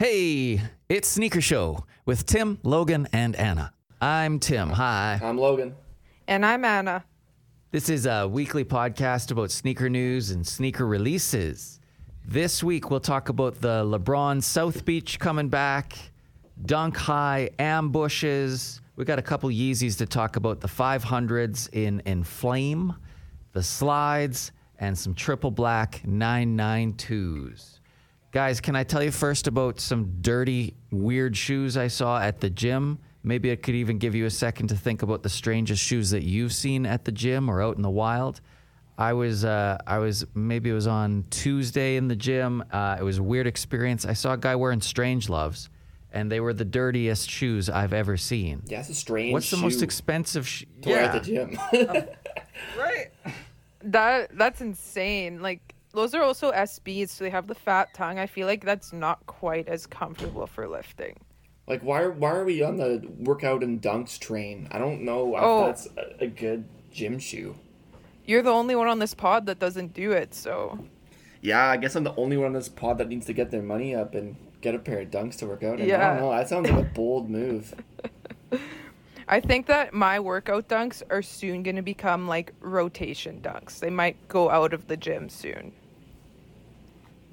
Hey, it's Sneaker Show with Tim, Logan, and Anna. I'm Tim. Hi. I'm Logan. And I'm Anna. This is a weekly podcast about sneaker news and sneaker releases. This week, we'll talk about the LeBron South Beach coming back, Dunk High ambushes. We got a couple Yeezys to talk about the 500s in Enflame, the slides, and some triple black 992s. Guys, can I tell you first about some dirty, weird shoes I saw at the gym? Maybe I could even give you a second to think about the strangest shoes that you've seen at the gym or out in the wild. I was, uh, I was maybe it was on Tuesday in the gym. Uh, it was a weird experience. I saw a guy wearing Strange Loves, and they were the dirtiest shoes I've ever seen. Yeah, it's a strange. What's the most expensive? Sh- to wear at the gym. right. That that's insane. Like those are also SBs, so they have the fat tongue. I feel like that's not quite as comfortable for lifting. like, why? Why are we on the workout and dunks train? I don't know if Oh. that's a, a good gym shoe. You're the only one on this pod that doesn't do it, so Yeah, I guess I'm the only one on this pod that needs to get their money up and get a pair of dunks to work out. And I don't know. That sounds like a bold move. I think that my workout dunks are soon going to become like rotation dunks. They might go out of the gym soon.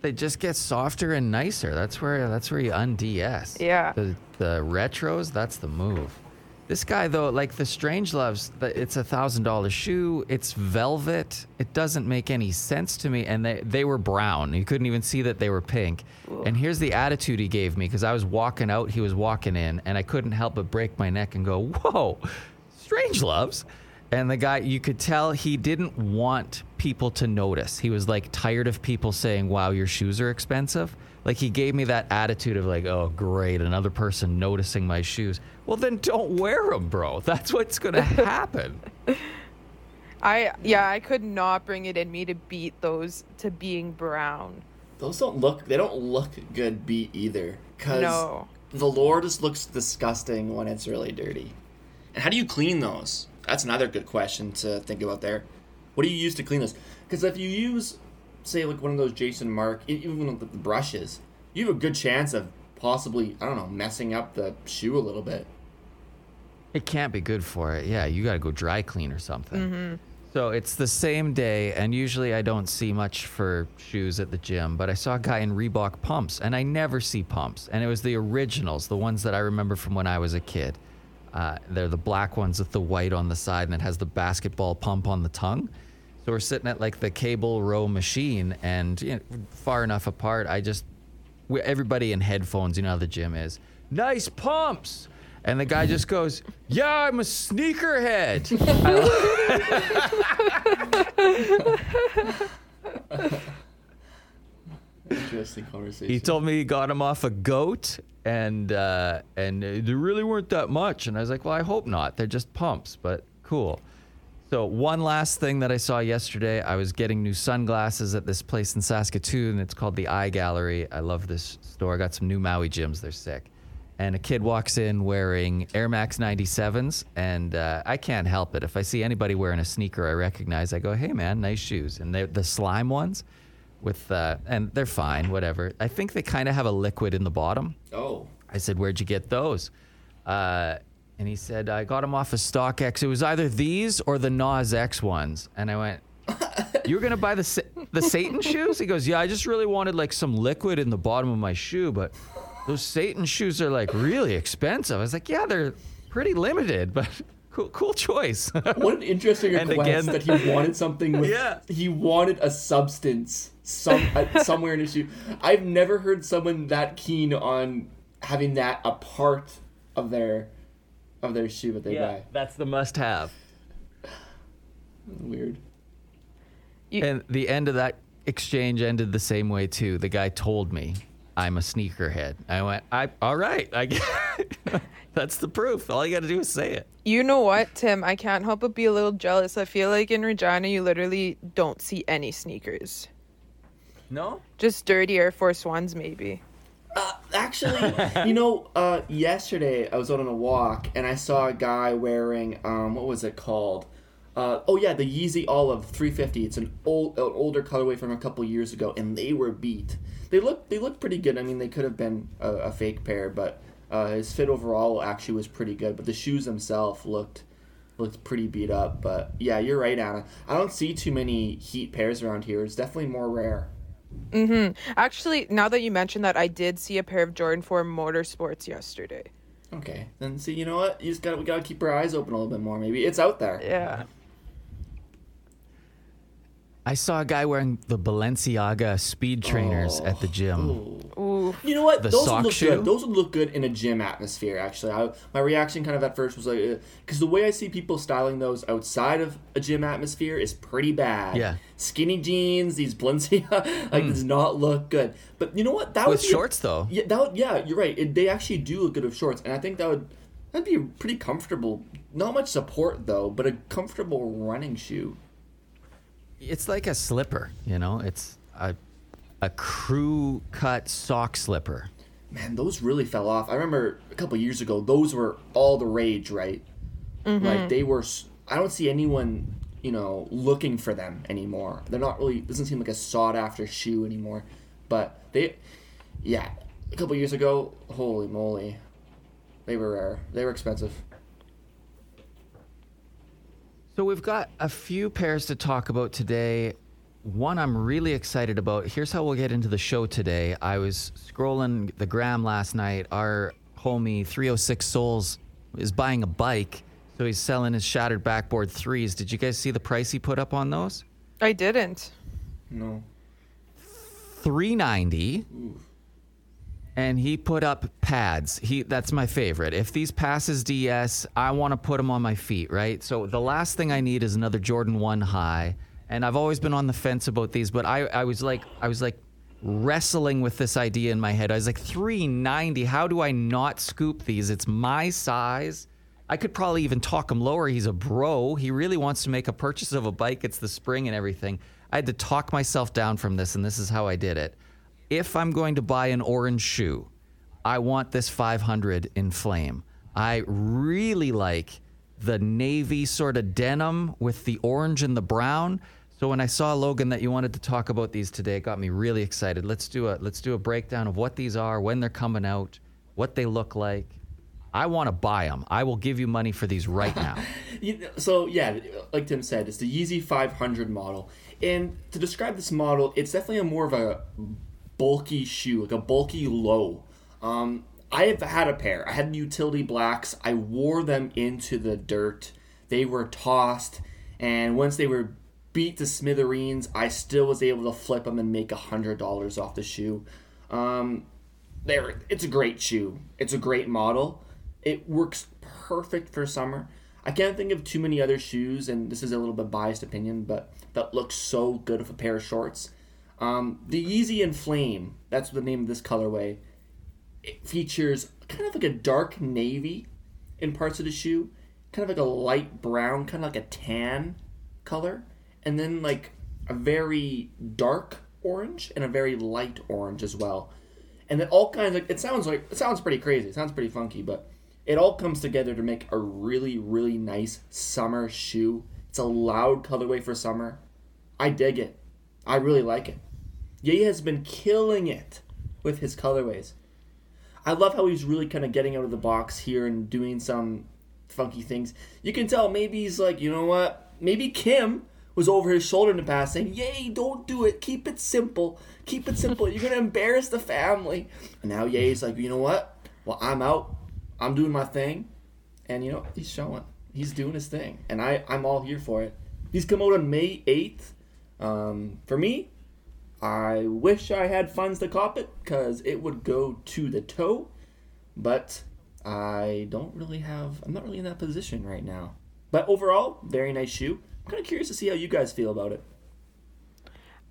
They just get softer and nicer. That's where that's where you unds. Yeah. The the retros, that's the move. This guy though, like the Strange Loves, it's a thousand dollar shoe. It's velvet. It doesn't make any sense to me. And they they were brown. You couldn't even see that they were pink. And here's the attitude he gave me because I was walking out, he was walking in, and I couldn't help but break my neck and go, "Whoa, Strange Loves." And the guy, you could tell he didn't want people to notice. He was like tired of people saying, wow, your shoes are expensive. Like he gave me that attitude of like, oh, great, another person noticing my shoes. Well, then don't wear them, bro. That's what's going to happen. I yeah, I could not bring it in me to beat those to being brown. Those don't look. They don't look good beat either. Cause No. the lore just looks disgusting when it's really dirty. And how do you clean those? That's another good question to think about there. What do you use to clean this? Because if you use, say, like one of those Jason Markk, e- even with the brushes, you have a good chance of possibly, I don't know, messing up the shoe a little bit. It can't be good for it. Yeah, you got to go dry clean or something. Mm-hmm. So it's the same day, and usually I don't see much for shoes at the gym, but I saw a guy in Reebok pumps, and I never see pumps. And it was the originals, the ones that I remember from when I was a kid. Uh, they're the black ones with the white on the side, and it has the basketball pump on the tongue. So we're sitting at like the cable row machine, and you know, far enough apart. I just we, everybody in headphones, you know how the gym is. Nice pumps. And the guy just goes, "Yeah, I'm a sneakerhead." Interesting conversation. he told me he got him off a goat, and uh, and there really weren't that much. And I was like, "Well, I hope not. They're just pumps, but cool." So one last thing that I saw yesterday, I was getting new sunglasses at this place in Saskatoon. It's called the Eye Gallery. I love this store. I got some new Maui Jims. They're sick. And a kid walks in wearing Air Max 97s, and uh, I can't help it. If I see anybody wearing a sneaker I recognize, I go, "Hey, man, nice shoes." And they're the slime ones, with uh, and they're fine, whatever. I think they kind of have a liquid in the bottom. oh. I said, "Where'd you get those?" Uh, and he said, "I got them off of StockX. It was either these or the Nas X ones." And I went, "You were gonna buy the Sa- the Satan shoes?" He goes, "Yeah, I just really wanted like some liquid in the bottom of my shoe, but those Satan shoes are like really expensive." I was like, "Yeah, they're pretty limited, but cool, cool choice." What an interesting request again- that he wanted something with. Yeah. He wanted a substance some uh, somewhere in his shoe. I've never heard someone that keen on having that a part of their of their shoe that they yeah, that's the must-have. Weird. You- And the end of that exchange ended the same way too. The guy told me I'm a sneakerhead. I went, I all right. I get that's the proof. All you got to do is say it. You know what, Tim? I can't help but be a little jealous. I feel like in Regina, you literally don't see any sneakers. No. Just dirty Air Force Ones, maybe. Uh, actually, you know, uh, yesterday I was out on a walk and I saw a guy wearing um, what was it called? Uh, oh yeah, the Yeezy Olive 350. It's an old, an older colorway from a couple years ago, and they were beat. They look, they look pretty good. I mean, they could have been a, a fake pair, but uh, his fit overall actually was pretty good. But the shoes themselves looked looked pretty beat up. But yeah, you're right, Anna. I don't see too many Heat pairs around here. It's definitely more rare. Mm-hmm. Actually, now that you mentioned that, I did see a pair of Jordan 4 Motorsports yesterday. Okay, then see, you know what? You just got we gotta keep our eyes open a little bit more. Maybe it's out there. Yeah. I saw a guy wearing the Balenciaga speed trainers at the gym. Ooh. Ooh. You know what? The Those sock would look shoe? good. Those would look good in a gym atmosphere. Actually, I, my reaction kind of at first was like, eh, because the way I see people styling those outside of a gym atmosphere is pretty bad. Yeah. Skinny jeans, these Balenciaga, like mm. does not look good. But you know what? That With would be a- shorts, though. Yeah, that would, yeah, you're right. It, they actually do look good with shorts, and I think that would that'd be a pretty comfortable. Not much support though, but a comfortable running shoe. It's like a slipper, you know. It's a a crew cut sock slipper. Man, those really fell off. I remember a couple years ago, those were all the rage, right? Mm-hmm. Like they were. I don't see anyone, you know, looking for them anymore. They're not really. Doesn't seem like a sought after shoe anymore. But they, yeah, a couple years ago, holy moly, they were rare. They were expensive. So we've got a few pairs to talk about today. One I'm really excited about. Here's how we'll get into the show today. I was scrolling the gram last night. Our homie 306 Souls is buying a bike, so he's selling his shattered backboard threes. Did you guys see the price he put up on those? I didn't. No. 390 and he put up pads he that's my favorite if these passes ds i want to put them on my feet right so the last thing i need is another jordan 1 high and i've always been on the fence about these but i, I was like i was like wrestling with this idea in my head i was like 390 how do i not scoop these it's my size I could probably even talk him lower. He's a bro. He really wants to make a purchase of a bike. It's the spring and everything. I had to talk myself down from this, and this is how I did it. If I'm going to buy an orange shoe, I want this 500 Enflame. I really like the navy sort of denim with the orange and the brown. So when I saw Logan that you wanted to talk about these today, it got me really excited. Let's do a let's do a breakdown of what these are, when they're coming out, what they look like. I want to buy them. I will give you money for these right now. So yeah, like Tim said, it's the Yeezy 500 model, and to describe this model, it's definitely a more of a bulky shoe, like a bulky low. Um, I have had a pair. I had utility blacks. I wore them into the dirt. They were tossed, and once they were beat to smithereens, I still was able to flip them and make a hundred dollars off the shoe. Um, there, it's a great shoe. It's a great model. It works perfect for summer. I can't think of too many other shoes, and this is a little bit biased opinion, but that looks so good with a pair of shorts. Um, the Yeezy Enflame, that's the name of this colorway. It features kind of like a dark navy in parts of the shoe, kind of like a light brown, kind of like a tan color, and then like a very dark orange and a very light orange as well. And then all kinds of it sounds like it sounds pretty crazy. It sounds pretty funky, but it all comes together to make a really really nice summer shoe. It's a loud colorway for summer. I dig it. I really like it. Ye has been killing it with his colorways. I love how he's really kind of getting out of the box here and doing some funky things. You can tell maybe he's like, you know what? Maybe Kim was over his shoulder in the past saying, Yay, don't do it. Keep it simple. Keep it simple. You're going to embarrass the family. And now Ye's like, you know what? Well, I'm out. I'm doing my thing. And, you know, he's showing. He's doing his thing. And I, I'm all here for it. He's come out on May 8th. Um, for me, I wish I had funds to cop it because it would go to the toe, but I don't really have. I'm not really in that position right now. But overall, very nice shoe. I'm kind of curious to see how you guys feel about it.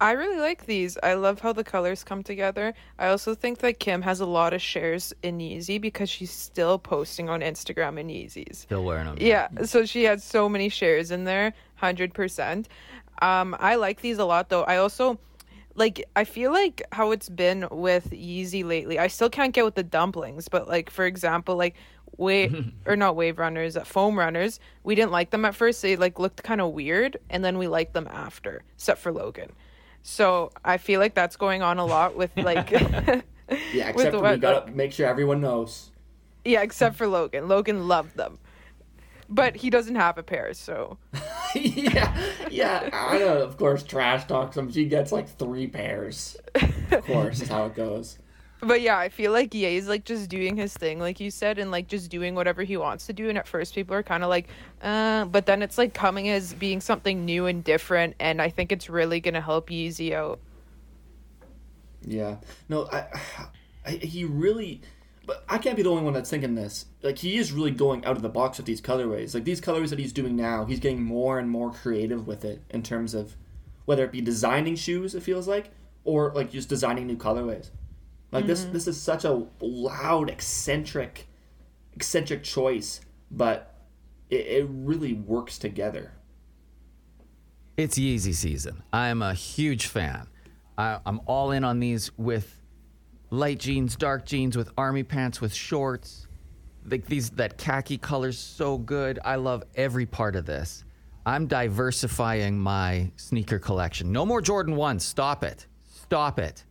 I really like these. I love how the colors come together. I also think that Kim has a lot of shares in Yeezy because she's still posting on Instagram in Yeezys. Still wearing them. Yeah, so she has so many shares in there, 100%. Um, I like these a lot though. I also like I feel like how it's been with Yeezy lately. I still can't get with the dumplings, but like for example, like wave or not wave runners, uh, foam runners. We didn't like them at first. They like looked kind of weird, and then we liked them after, except for Logan. So I feel like that's going on a lot with like. Yeah, except for what- we gotta make sure everyone knows. yeah, except for Logan. Logan loved them, but he doesn't have a pair, so. yeah, yeah. I know. Of course, trash talks him. She gets like three pairs. Of course, is how it goes. But yeah, I feel like Ye's like just doing his thing, like you said, and like just doing whatever he wants to do. And at first, people are kind of like, uh, but then it's like coming as being something new and different. And I think it's really gonna help Yeezy out. Yeah. No, I, I, he really, but I can't be the only one that's thinking this. Like he is really going out of the box with these colorways. Like these colorways that he's doing now, he's getting more and more creative with it in terms of whether it be designing shoes. It feels like, or like just designing new colorways. Like this, mm-hmm. this is such a loud, eccentric, eccentric choice, but it, it really works together. It's Yeezy season. I'm a huge fan. I, I'm all in on these with light jeans, dark jeans, with army pants, with shorts. Like these, that khaki color's so good. I love every part of this. I'm diversifying my sneaker collection. No more Jordan 1s. Stop it. Stop it.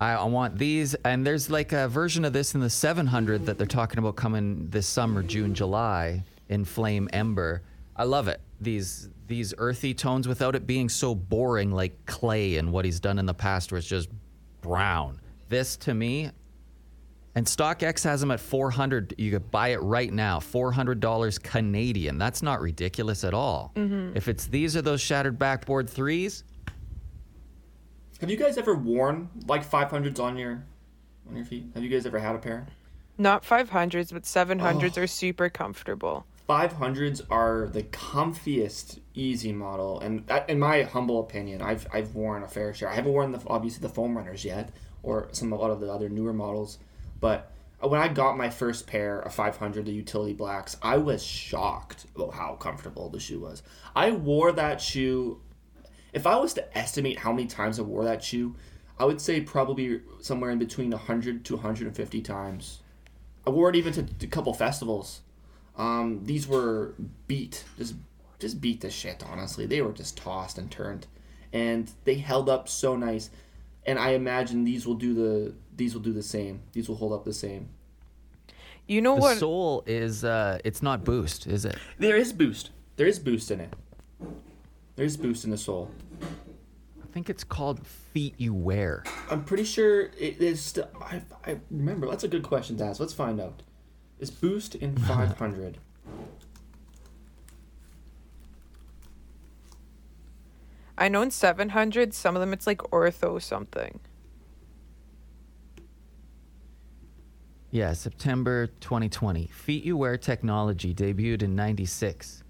I, I want these, and there's like a version of this in the 700 that they're talking about coming this summer, June, July, Enflame Amber. I love it. These these earthy tones without it being so boring like clay and what he's done in the past, where it's just brown. This to me, and StockX has them at 400. You could buy it right now, $400 Canadian. That's not ridiculous at all. Mm-hmm. If it's these are those shattered backboard threes, Have you guys ever worn like 500s on your on your feet? Have you guys ever had a pair? Not 500s, but 700s are super comfortable. 500s are the comfiest Yeezy model. And that, in my humble opinion I've, I've worn a fair share. I haven't worn the obviously the foam runners yet or some a lot of the other newer models. But when i got my first pair of 500 the utility blacks i was shocked about how comfortable the shoe was. I wore that shoe if i was to estimate how many times i wore that shoe i would say probably somewhere in between 100 to 150 times. I wore it even to a couple festivals um, these were beat, just just beat the shit. Honestly, they were just tossed and turned, and they held up so nice. And I imagine these will do the these will do the same. These will hold up the same. You know what the what? sole is uh it's not boost, is it? There is boost. There is boost in it. There is boost in the sole. I think it's called feet you wear. I'm pretty sure it is. Still, I I remember. That's a good question to ask. Let's find out. Is boost in 500? I know in 700, some of them it's like ortho something. Yeah, September 2020. Feet you wear technology debuted in 96.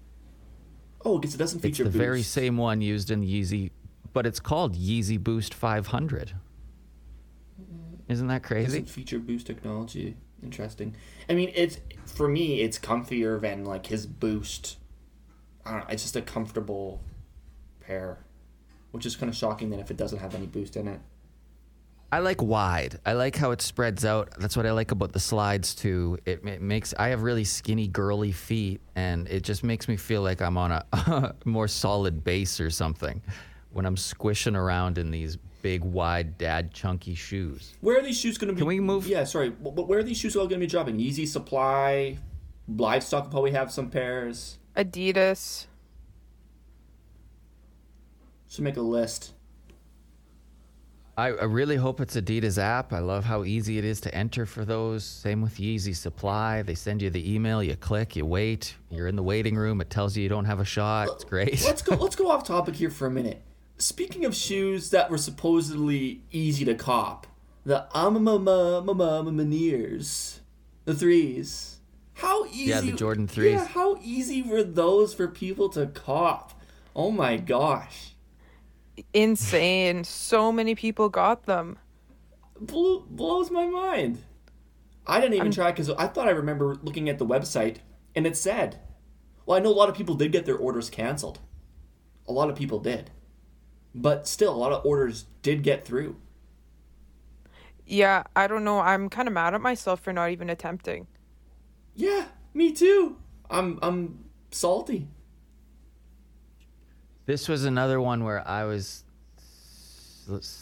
oh, because it doesn't feature It's the boost. very same one used in Yeezy, but it's called Yeezy Boost 500. Isn't that crazy? doesn't feature boost technology. Interesting. I mean, it's for me, it's comfier than like his boost. I don't know. It's just a comfortable pair, which is kind of shocking then if it doesn't have any boost in it. I like wide. I like how it spreads out. That's what I like about the slides too. It, it makes I have really skinny girly feet and it just makes me feel like I'm on a more solid base or something when I'm squishing around in these big wide dad chunky shoes. Where are these shoes going to be? Can we move- Yeah, sorry. But where are these shoes all going to be dropping? Yeezy Supply, Livestock probably have some pairs. Adidas. Should make a list. I, I really hope it's Adidas app. I love how easy it is to enter for those. Same with Yeezy Supply. They send you the email, you click, you wait. You're in the waiting room. It tells you you don't have a shot. It's great. Let's go. Let's go off topic here for a minute. Speaking of shoes that were supposedly easy to cop, the Amamamamamamaniers, the threes. How easy? Yeah, the Jordan threes. Yeah, how easy were those for people to cop? Oh my gosh, Insane. so many people got them. Blew, blows my mind. I didn't even try because I thought I remember looking at the website and it said, well, I know a lot of people did get their orders canceled. A lot of people did. But still, a lot of orders did get through. Yeah, I don't know. I'm kind of mad at myself for not even attempting. Yeah, Me too. I'm I'm salty. This was another one where I was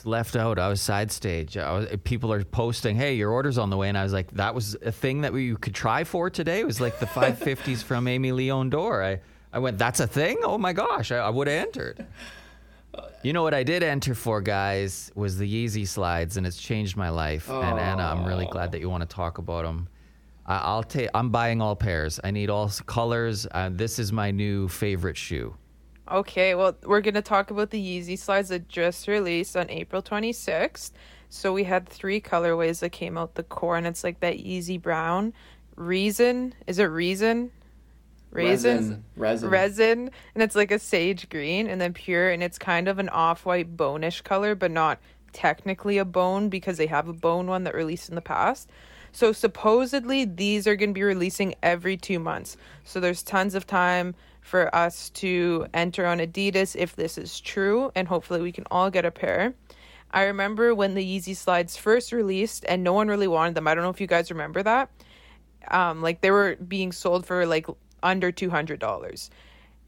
left out. I was side stage. I was, people are posting, "Hey, your order's on the way," and I was like, "That was a thing that we could try for today." It was like the 550s from Aimé Leon Dore. I I went, "That's a thing? Oh my gosh! I, I would have entered." You know what I did enter for, guys, was the Yeezy slides, and it's changed my life. And Anna, I'm really glad that you want to talk about them. I, I'll take. I'm buying all pairs. I need all colors. Uh, this is my new favorite shoe. Okay, well, we're going to talk about the Yeezy slides that just released on April 26th. So we had three colorways that came out the core, and it's like that Yeezy brown. Reason. Is it Reason? Raisin? Resin. Resin. Resin. And it's like a sage green, and then pure, and it's kind of an off white bonish color, but not technically a bone because they have a bone one that released in the past. So supposedly these are going to be releasing every two months. So there's tons of time for us to enter on Adidas if this is true, and hopefully we can all get a pair. I remember when the Yeezy slides first released, and no one really wanted them. I don't know if you guys remember that. Um, like they were being sold for like under two hundred dollars,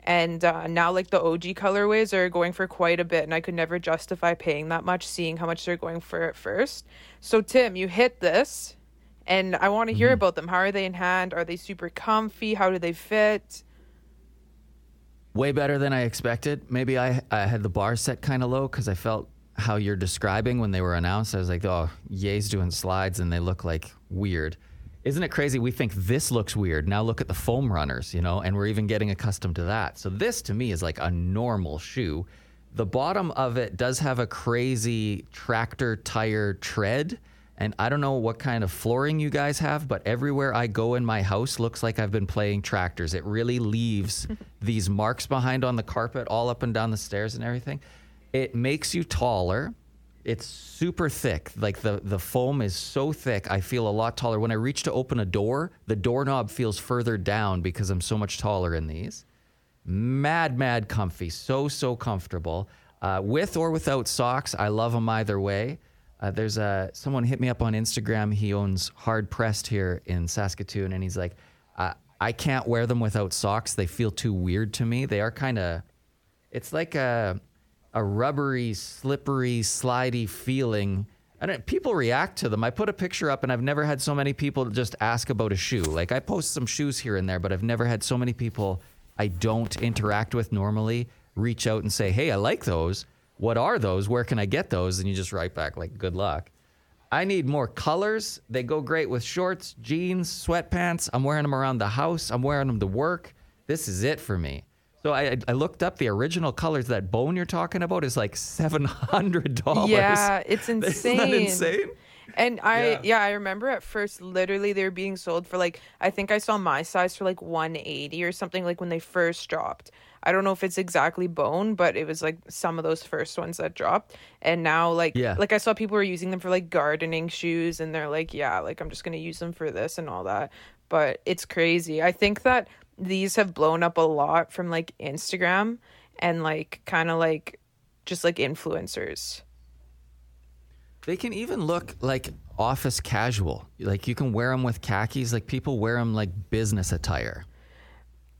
and uh, now like the OG colorways are going for quite a bit, and I could never justify paying that much, seeing how much they're going for at first. So Tim, you hit this, and I want to hear about them. How are they in hand? Are they super comfy? How do they fit? way better than I expected. Maybe I, I had the bar set kind of low because I felt how you're describing when they were announced. I was like, oh, Ye's doing slides and they look like weird. Isn't it crazy? We think this looks weird. Now look at the foam runners, you know, and we're even getting accustomed to that. So this to me is like a normal shoe. The bottom of it does have a crazy tractor tire tread. And I don't know what kind of flooring you guys have, but everywhere I go in my house looks like I've been playing tractors. It really leaves these marks behind on the carpet, all up and down the stairs and everything. It makes you taller. It's super thick. Like the, the foam is so thick, I feel a lot taller. When I reach to open a door, the doorknob feels further down because I'm so much taller in these. Mad mad comfy. So so comfortable. Uh, with or without socks i love them either way. Uh, there's a someone hit me up on instagram. He owns hard pressed here in saskatoon and he's like uh, i can't wear them without socks. They feel too weird to me. They are kind of it's like a a rubbery slippery slidey feeling And people react to them. I put a picture up, and I've never had so many people just ask about a shoe. Like I post some shoes here and there, but I've never had so many people I don't interact with normally reach out and say, "Hey, I like those. What are those? Where can I get those?" And you just write back like, "Good luck." I need more colors. They go great with shorts, jeans, sweatpants. I'm wearing them around the house. I'm wearing them to work. This is it for me. So I, I looked up the original colors. That bone you're talking about is like seven hundred dollars. Yeah, it's insane. Isn't that insane? And I Yeah. yeah. I remember at first literally they were being sold for like I think I saw my size for like 180 or something like when they first dropped. I don't know if it's exactly bone, but it was like some of those first ones that dropped. And now like Yeah. like I saw people were using them for like gardening shoes and they're like, yeah, like I'm just going to use them for this and all that. But it's crazy. I think that these have blown up a lot from like Instagram and like kind of like just like influencers. They can even look like office casual. Like you can wear them with khakis. Like people wear them like business attire.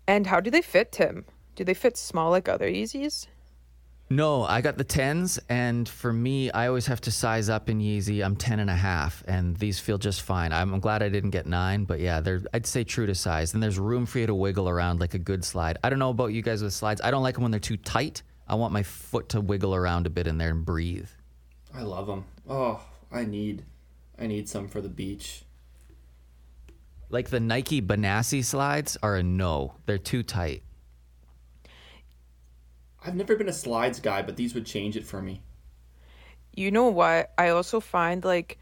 And how do they fit, Tim? Do they fit small like other Yeezys? No, I got the tens, and for me, I always have to size up in Yeezy. I'm 10 and a half, and these feel just fine. I'm, I'm glad I didn't get nine, but yeah, they're I'd say true to size. And there's room for you to wiggle around like a good slide. I don't know about you guys with slides. I don't like them when they're too tight. I want my foot to wiggle around a bit in there and breathe. I love them. Oh, I need, I need some for the beach. Like the Nike Benassi slides are a no. They're too tight. I've never been a slides guy, but these would change it for me. You know what? I also find like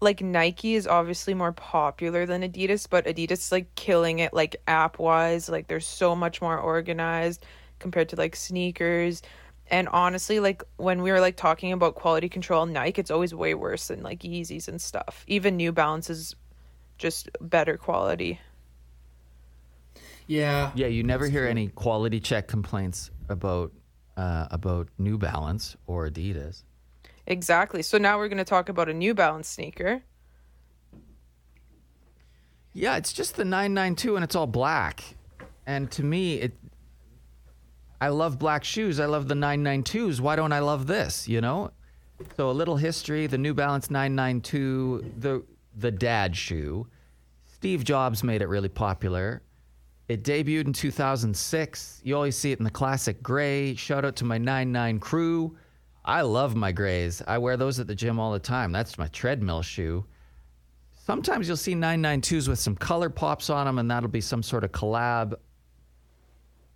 like Nike is obviously more popular than Adidas, but Adidas is like killing it like app wise. Like they're so much more organized compared to like SNKRS. And honestly, like when we were like talking about quality control on Nike, it's always way worse than like Yeezys and stuff. Even New Balance is just better quality. Yeah. Yeah, you never hear any quality check complaints about uh, about New Balance or Adidas. Exactly. So now we're going to talk about a New Balance sneaker. Yeah, it's just the 992 and it's all black. And to me, it I love black shoes. I love the 992s. Why don't I love this, you know? So a little history, the New Balance 992, the the dad shoe. Steve Jobs made it really popular. It debuted in 2006. You always see it in the classic gray. Shout out to my 99 crew. I love my grays. I wear those at the gym all the time. That's my treadmill shoe. Sometimes you'll see 992s with some color pops on them, and that'll be some sort of collab.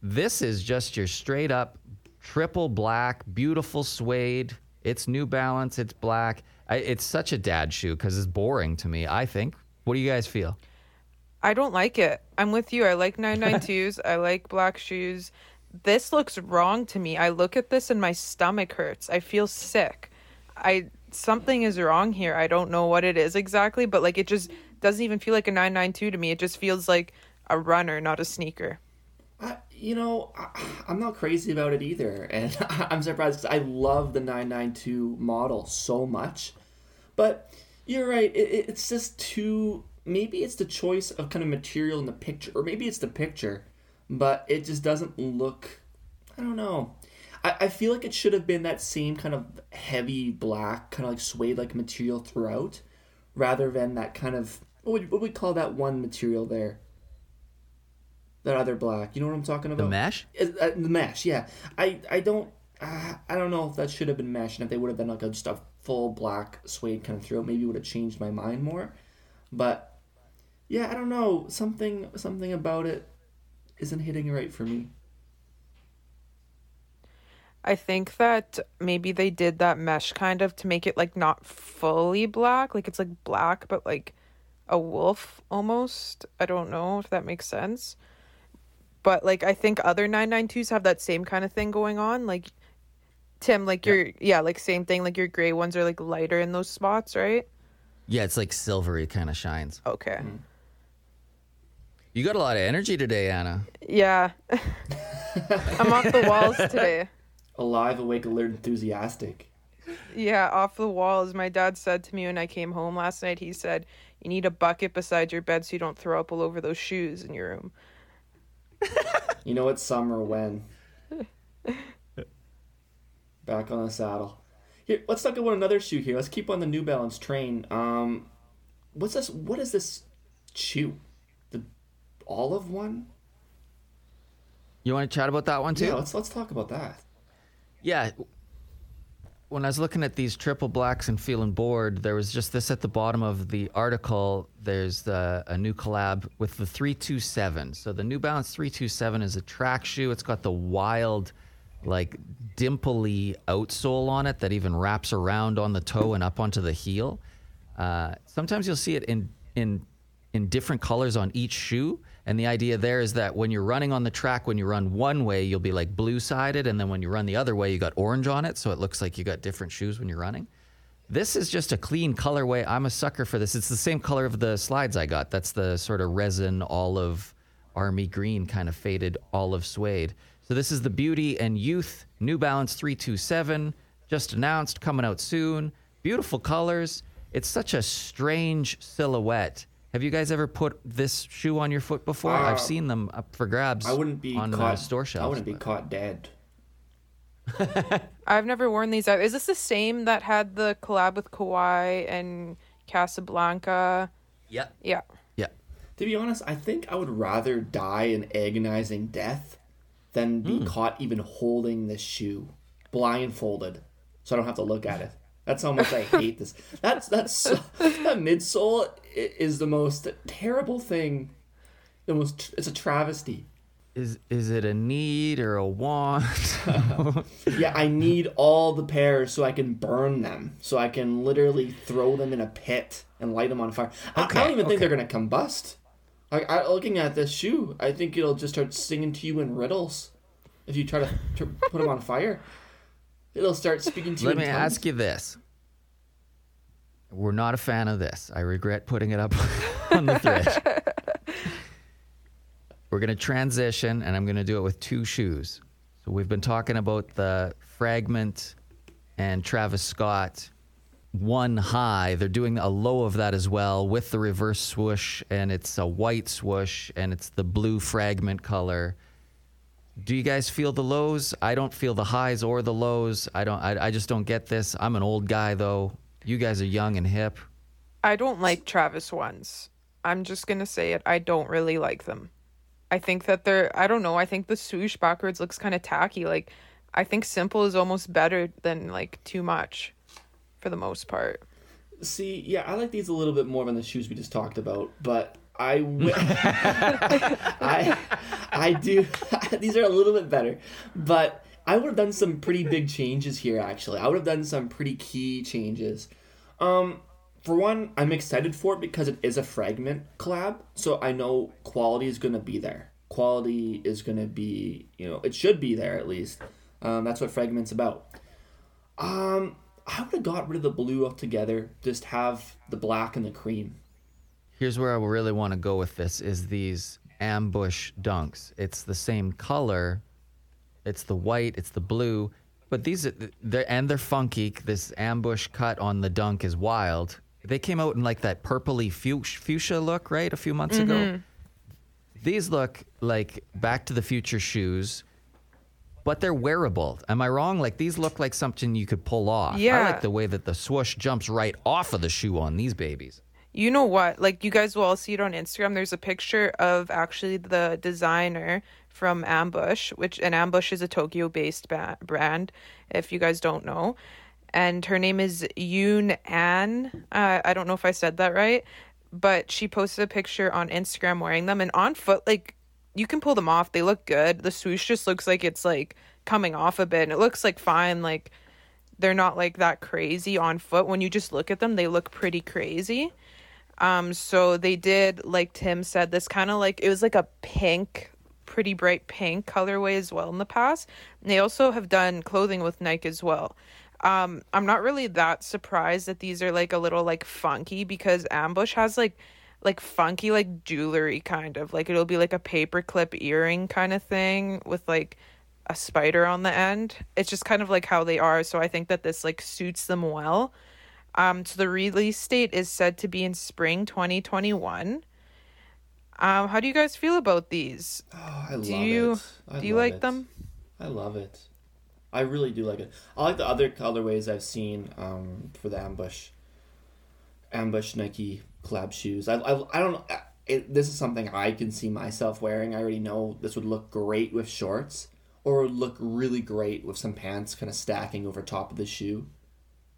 This is just your straight up triple black, beautiful suede. It's New Balance, it's black. I, it's such a dad shoe because it's boring to me, I think. What do you guys feel? I don't like it. I'm with you. I like 992s. I like black shoes. This looks wrong to me. I look at this and my stomach hurts. I feel sick. I something is wrong here. I don't know what it is exactly, but like it just doesn't even feel like a 992 to me. It just feels like a runner, not a sneaker. I, you know, I, I'm not crazy about it either, and I'm surprised because I love the 992 model so much. But you're right; it, it's just too. Maybe it's the choice of kind of material in the picture, or maybe it's the picture, but it just doesn't look. I don't know. I, I feel like it should have been that same kind of heavy black, kind of like suede like material throughout, rather than that kind of what would, what would we call that one material there? that other black. You know what I'm talking about? The mesh? Uh, the mesh, yeah. I I don't uh, I don't know if that should have been mesh, and if they would have been like a, just a full black suede kind of throughout, maybe would have changed my mind more. But yeah, I don't know. Something something about it isn't hitting right for me. I think that maybe they did that mesh kind of to make it like not fully black, like it's like black but like a wolf almost. I don't know if that makes sense but like I think other 992s have that same kind of thing going on. Like Tim, like your yeah. yeah, like same thing. Like your gray ones are like lighter in those spots, right? Yeah, it's like silvery kind of shines. Okay. Mm. You got a lot of energy today, Anna. Yeah. I'm off the walls today. Alive, awake, alert, enthusiastic. Yeah, off the walls. My dad said to me when I came home last night, he said, You need a bucket beside your bed so you don't throw up all over those shoes in your room. you know it's summer when. Back on the saddle. Here, let's talk about another shoe here. Let's keep on the New Balance train. Um, what's this? What is this shoe? The of one. You want to chat about that one too? Yeah, let's let's talk about that. Yeah, when I was looking at these triple blacks and feeling bored, there was just this at the bottom of the article. There's the, a new collab with the 327. So the New Balance 327 is a track shoe. It's got the wild, like dimply outsole on it that even wraps around on the toe and up onto the heel. Uh, sometimes you'll see it in in in different colors on each shoe. And the idea there is that when you're running on the track, when you run one way, you'll be like blue sided. And then when you run the other way, you got orange on it. So it looks like you got different shoes when you're running. This is just a clean colorway. I'm a sucker for this. It's the same color of the slides I got. That's the sort of resin olive, army green kind of faded olive suede. So this is the Beauty and Youth New Balance 327, just announced, coming out soon. Beautiful colors. It's such a strange silhouette have you guys ever put this shoe on your foot before? Uh, I've seen them up for grabs. I wouldn't be on caught, store shelves. I wouldn't be caught dead. I've never worn these out. Is this the same that had the collab with Kawhi and Casablanca? Yeah. Yeah. Yeah. To be honest, I think I would rather die an agonizing death than be mm. caught even holding this shoe blindfolded so I don't have to look at it. That's how much I hate this. That's that's that midsole is the most terrible thing. The most it's a travesty. Is is it a need or a want? yeah, I need all the pairs so I can burn them. So I can literally throw them in a pit and light them on fire. Okay, I, don't even okay. think they're gonna combust. Like I, looking at this shoe, I think it'll just start singing to you in riddles if you try to, to put them on fire. It'll start speaking to you. Let me tongues. ask you this: We're not a fan of this. I regret putting it up on the thread. We're going to transition, and I'm going to do it with two shoes. So we've been talking about the Fragment and Travis Scott one high. They're doing a low of that as well with the reverse swoosh, and it's a white swoosh, and it's the blue fragment color. Do you guys feel the lows? I don't feel the highs or the lows. I don't. I, I just don't get this. I'm an old guy though. You guys are young and hip. I don't like Travis ones. I'm just gonna say it. I don't really like them. I think that they're. I don't know. I think the swoosh backwards looks kind of tacky. Like, I think simple is almost better than like too much, for the most part. See, yeah, I like these a little bit more than the shoes we just talked about, but I, w- I, I do. these are a little bit better, but I would have done some pretty big changes here. Actually, I would have done some pretty key changes. Um, for one, I'm excited for it because it is a fragment collab, so I know quality is gonna be there. Quality is gonna be, you know, it should be there at least. Um, that's what fragment's about. Um, I would have got rid of the blue altogether. Just have the black and the cream. Here's where I really want to go with this: is these ambush dunks. It's the same color. It's the white. It's the blue. But these they're and they're funky. This ambush cut on the dunk is wild. They came out in like that purpley fuchsia look, right? A few months mm-hmm. ago. These look like Back to the Future shoes, but they're wearable. Am I wrong? Like these look like something you could pull off. Yeah. I like the way that the swoosh jumps right off of the shoe on these babies. You know what? Like you guys will all see it on Instagram. There's a picture of actually the designer from Ambush, which and Ambush is a Tokyo-based ba- brand. If you guys don't know, and her name is Yoon Ahn. Uh, I don't know if I said that right, but she posted a picture on Instagram wearing them and on foot. Like you can pull them off; they look good. The swoosh just looks like it's like coming off a bit, and it looks like fine. Like they're not like that crazy on foot. When you just look at them, they look pretty crazy. Um, so they did, like Tim said, this kind of like it was like a pink, pretty bright pink colorway as well in the past. And they also have done clothing with Nike as well. Um, I'm not really that surprised that these are like a little like funky because Ambush has like like funky like jewelry kind of like it'll be like a paperclip earring kind of thing with like a spider on the end. It's just kind of like how they are. So I think that this like suits them well. Um, so the release date is said to be in spring 2021. Um, how do you guys feel about these? Oh, I do love you, it. I do you like it. them? I love it. I really do like it. I like the other colorways I've seen um, for the ambush, ambush Nike collab shoes. I, I, I don't know. It, this is something I can see myself wearing. I already know this would look great with shorts, or would look really great with some pants kind of stacking over top of the shoe.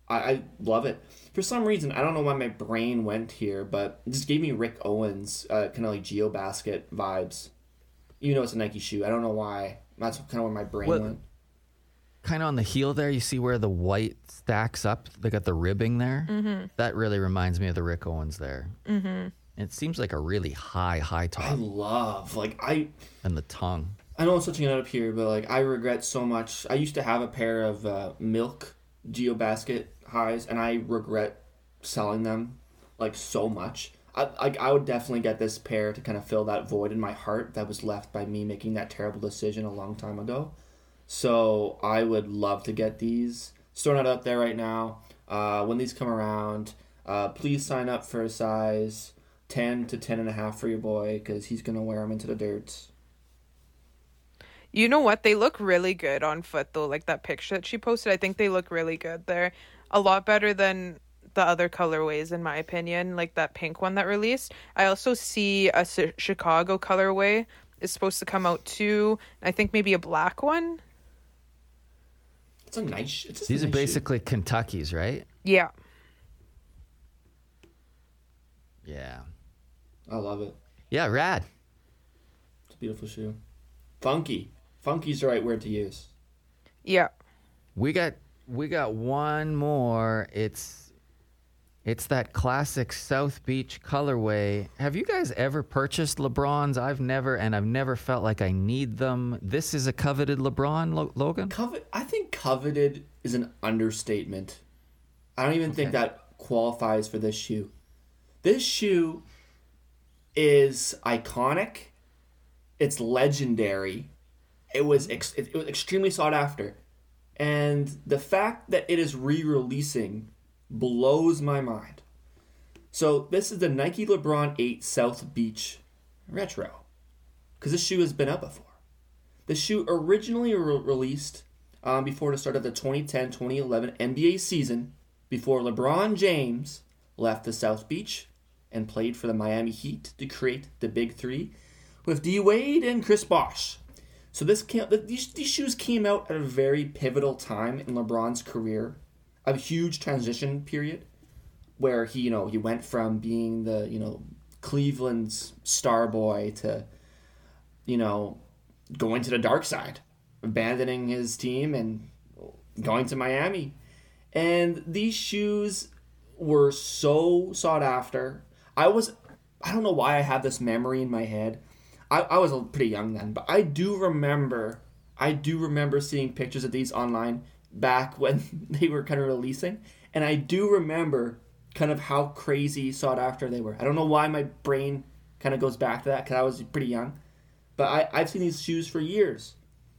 I, I love it. For some reason, I don't know why my brain went here, but it just gave me Rick Owens, uh, kind of like Geobasket vibes. You know, it's a Nike shoe. I don't know why. That's kind of where my brain what? went kind of on the heel there, you see where the white stacks up. They got the ribbing there. Mm-hmm. That really reminds me of the Rick Owens there. Mm-hmm. It seems like a really high, high top. I love like I and the tongue. I know I'm switching it up here, but like I regret so much. I used to have a pair of uh, milk Geobasket highs, and I regret selling them like so much. I, I, I would definitely get this pair to kind of fill that void in my heart that was left by me making that terrible decision a long time ago. So I would love to get these. Just not out there right now. Uh, when these come around, uh, please sign up for a size 10 to 10 and a half for your boy because he's going to wear them into the dirt. You know what? They look really good on foot though. Like that picture that she posted, I think they look really good. They're a lot better than the other colorways in my opinion, like that pink one that released. I also see a Chicago colorway is supposed to come out too. I think maybe a black one. It's a nice. It's These nice are basically shoe. Kentuckies, right? Yeah. Yeah. I love it. Yeah, rad. It's a beautiful shoe. Funky. Funky's the right word to use. Yeah. We got we got one more. It's it's that classic South Beach colorway. Have you guys ever purchased LeBrons? I've never, and I've never felt like I need them. This is a coveted LeBron, Logan. Covet. I think coveted is an understatement. I don't even okay. think that qualifies for this shoe. This shoe is iconic. It's legendary. It was ex- it was extremely sought after, and the fact that it is re-releasing blows my mind. So this is the Nike LeBron 8 South Beach Retro. Because this shoe has been out before. The shoe originally re- released um, before the start of the 2010-2011 NBA season, before LeBron James left the South Beach and played for the Miami Heat to create the Big Three with D Wade and Chris Bosh. So this came, these, these shoes came out at a very pivotal time in LeBron's career, a huge transition period where he, you know, he went from being the, you know, Cleveland's star boy to, you know, going to the dark side, abandoning his team and going to Miami. And these shoes were so sought after. I was, I don't know why I have this memory in my head. I, I was pretty young then, but I do remember, I do remember seeing pictures of these online back when they were kind of releasing. And I do remember kind of how crazy sought after they were. I don't know why my brain kind of goes back to that because I was pretty young. But I, I've seen these shoes for years.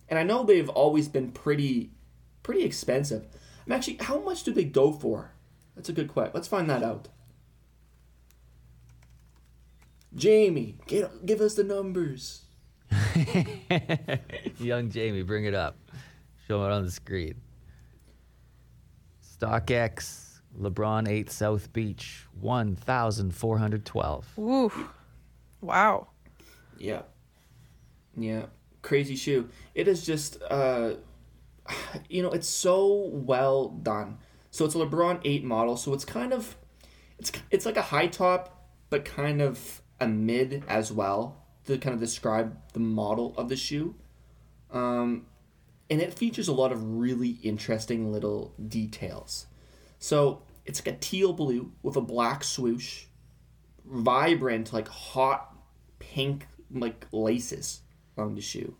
And I know they've always been pretty pretty expensive. I'm actually how much do they go for? That's a good question. Let's find that out. Jamie, get, give us the numbers. Young Jamie, bring it up. Show it on the screen. StockX, LeBron 8 South Beach, 1,412. Ooh. Wow. Yeah. Yeah. Crazy shoe. It is just, uh, you know, it's so well done. So it's a LeBron 8 model, so it's kind of, it's, it's like a high top, but kind of a mid as well to kind of describe the model of the shoe. Um, and it features a lot of really interesting little details. So it's like a teal blue with a black swoosh, vibrant, like hot pink, like laces on the shoe.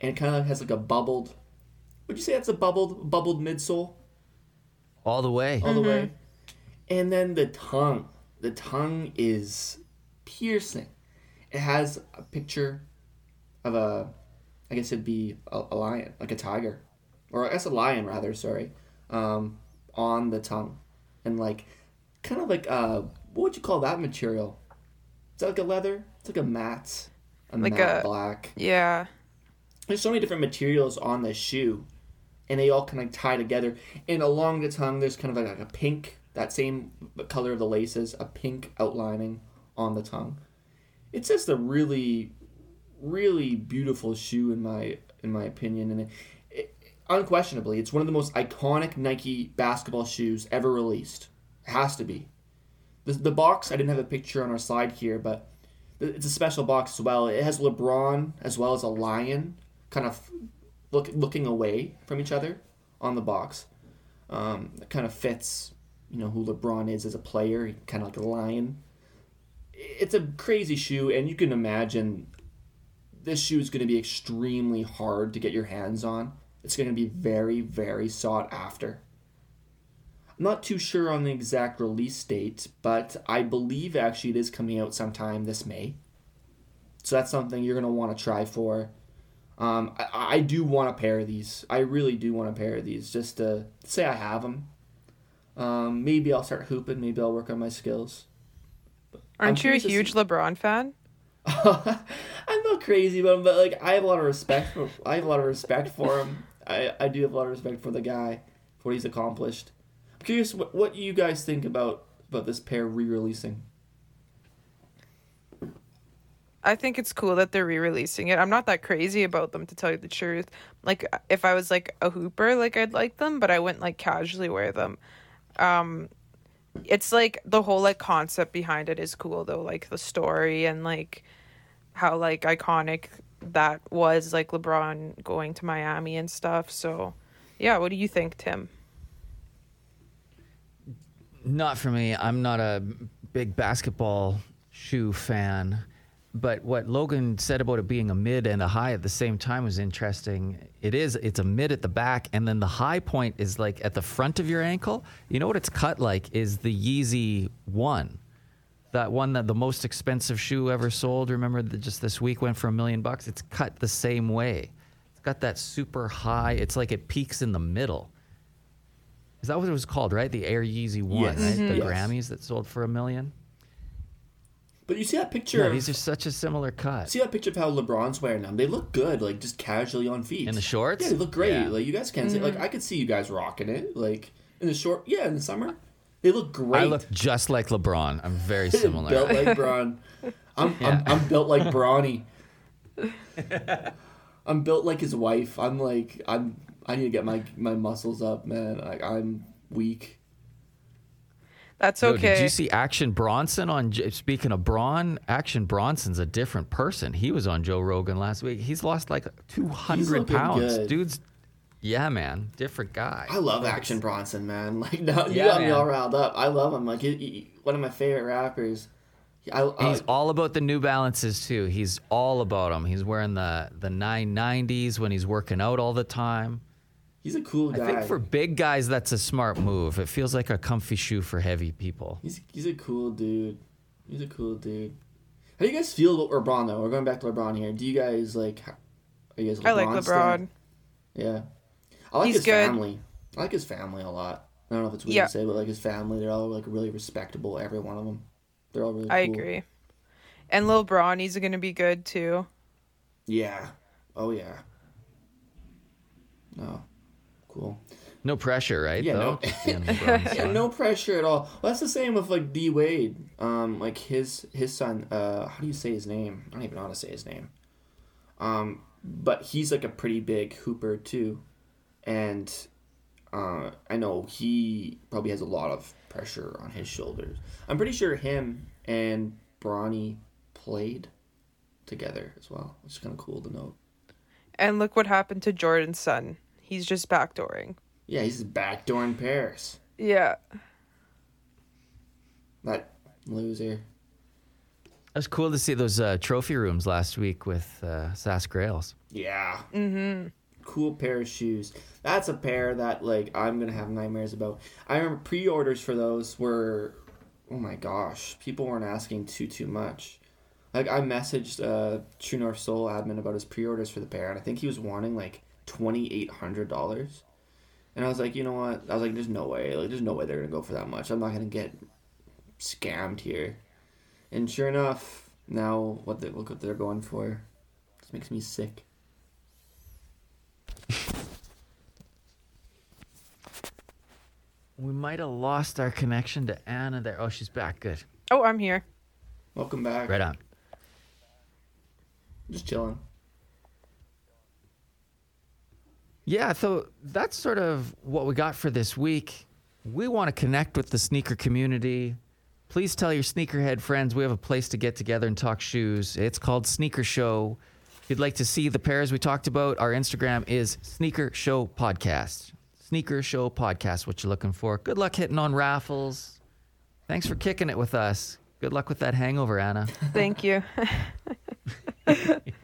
And it kind of has like a bubbled, would you say that's a bubbled, bubbled midsole? All the way. All the way. And then the tongue. The tongue is piercing. It has a picture of a, I guess it'd be a, a lion, like a tiger, or I guess a lion rather. Sorry, um, on the tongue, and like, kind of like uh, what would you call that material? Is that like a leather? It's like a matte, a Like matte a- black. Yeah. There's so many different materials on the shoe, and they all kind of tie together. And along the tongue, there's kind of like a pink, that same color of the laces, a pink outlining on the tongue. It's just a really, really beautiful shoe in my in my opinion, and it, it, unquestionably, it's one of the most iconic Nike basketball shoes ever released. It has to be. The, the box, I didn't have a picture on our slide here, but it's a special box as well. It has LeBron as well as a lion kind of look, looking away from each other on the box. Um, it kind of fits, you know, who LeBron is as a player, He kind of like a lion. It's a crazy shoe, and you can imagine this shoe is going to be extremely hard to get your hands on. It's going to be very, very sought after. I'm not too sure on the exact release date, but I believe actually it is coming out sometime this May. So that's something you're going to want to try for. Um, I, I do want a pair of these. I really do want a pair of these just to say I have them. Um, maybe I'll start hooping. Maybe I'll work on my skills. Aren't you a curious see- huge LeBron fan? I'm not crazy about him, but like I have a lot of respect for. I have a lot of respect for him. I, I do have a lot of respect for the guy, for what he's accomplished. I'm curious what, what you guys think about about this pair re-releasing. I think it's cool that they're re-releasing it. I'm not that crazy about them to tell you the truth. Like if I was like a hooper, like I'd like them, but I wouldn't like casually wear them. Um it's like the whole like concept behind it is cool though, like the story and like how like iconic that was like LeBron going to Miami and stuff. So, yeah, what do you think, Tim? Not for me. I'm not a big basketball shoe fan. But what Logan said about it being a mid and a high at the same time was interesting. It is. It's a mid at the back, and then the high point is like at the front of your ankle. You know what it's cut like is the Yeezy One, that one that the most expensive shoe ever sold. Remember that just this week went for a million bucks. It's cut the same way. It's got that super high. It's like it peaks in the middle. Is that what it was called, right? The Air Yeezy One, Yes. right? The Mhm. Yes. Grammys that sold for a million. But you see that picture? Yeah, of, these are such a similar cut. see that picture of how LeBron's wearing them? They look good, like just casually on feet. In the shorts? Yeah, they look great. Yeah. Like you guys can't see. Like mm. I could see you guys rocking it. Like in the short, yeah, in the summer, they look great. I look just like LeBron. I'm very similar. built like Bron. I'm, Yeah. I'm I'm built like Brawny. I'm built like his wife. I'm like I'm. I need to get my my muscles up, man. Like I'm weak. That's Yo, okay. Did you see Action Bronson on? Speaking of Bron, Action Bronson's a different person. He was on Joe Rogan last week. He's lost like 200 pounds. good. Dude's, yeah, man, different guy. I love Action Bronson, man. Like no, you Yeah, got me all riled up. I love him. Like he, he- one of my favorite rappers. I, I, He's all about the New Balances too. He's all about them. He's wearing the the 990s when he's working out all the time. He's a cool guy. I think for big guys, that's a smart move. It feels like a comfy shoe for heavy people. He's he's a cool dude. He's a cool dude. How do you guys feel about LeBron though? We're going back to LeBron here. Do you guys like? Are you guys? I like LeBron LeBron. Yeah, I like He's his good. family. I like his family a lot. I don't know if it's weird Yeah. to say, but like his family, they're all like really respectable. Every one of them, they're all really. I cool. agree. And Lil Bron, he's gonna be good too. Yeah. Oh yeah. No. Cool. No pressure, right? Yeah, though? no- Just being LeBron's Yeah, no pressure at all. Well, that's the same with like D Wade. Um, like his his son. Uh, how do you say his name? I don't even know how to say his name. Um, but he's like a pretty big hooper too, and uh, I know he probably has a lot of pressure on his shoulders. I'm pretty sure him and Bronny played together as well, which is kind of cool to note. And look what happened to Jordan's son. He's just backdooring. Yeah, he's backdoor in Paris. Yeah. That loser. It was cool to see those uh, trophy rooms last week with uh, Sass Grails. Yeah. Mm-hmm. Cool pair of shoes. That's a pair that like I'm gonna have nightmares about. I remember pre-orders for those were, oh my gosh, people weren't asking too too much. Like I messaged uh, True North Soul admin about his pre-orders for the pair, and I think he was wanting like twenty eight hundred dollars. And I was like, you know what? I was like, there's no way. Like, there's no way they're gonna go for that much. I'm not gonna get scammed here. And sure enough, now what they look what they're going for. This makes me sick. We might have lost our connection to Anna there. Oh, she's back. Good. Oh, I'm here. Welcome back. Right on. Just chilling. Yeah, so that's sort of what we got for this week. We want to connect with the sneaker community. Please tell your sneakerhead friends we have a place to get together and talk shoes. It's called Sneaker Show. If you'd like to see the pairs we talked about, our Instagram is Sneaker Show Podcast. Sneaker Show Podcast, what you're looking for. Good luck hitting on raffles. Thanks for kicking it with us. Good luck with that hangover, Anna. Thank you.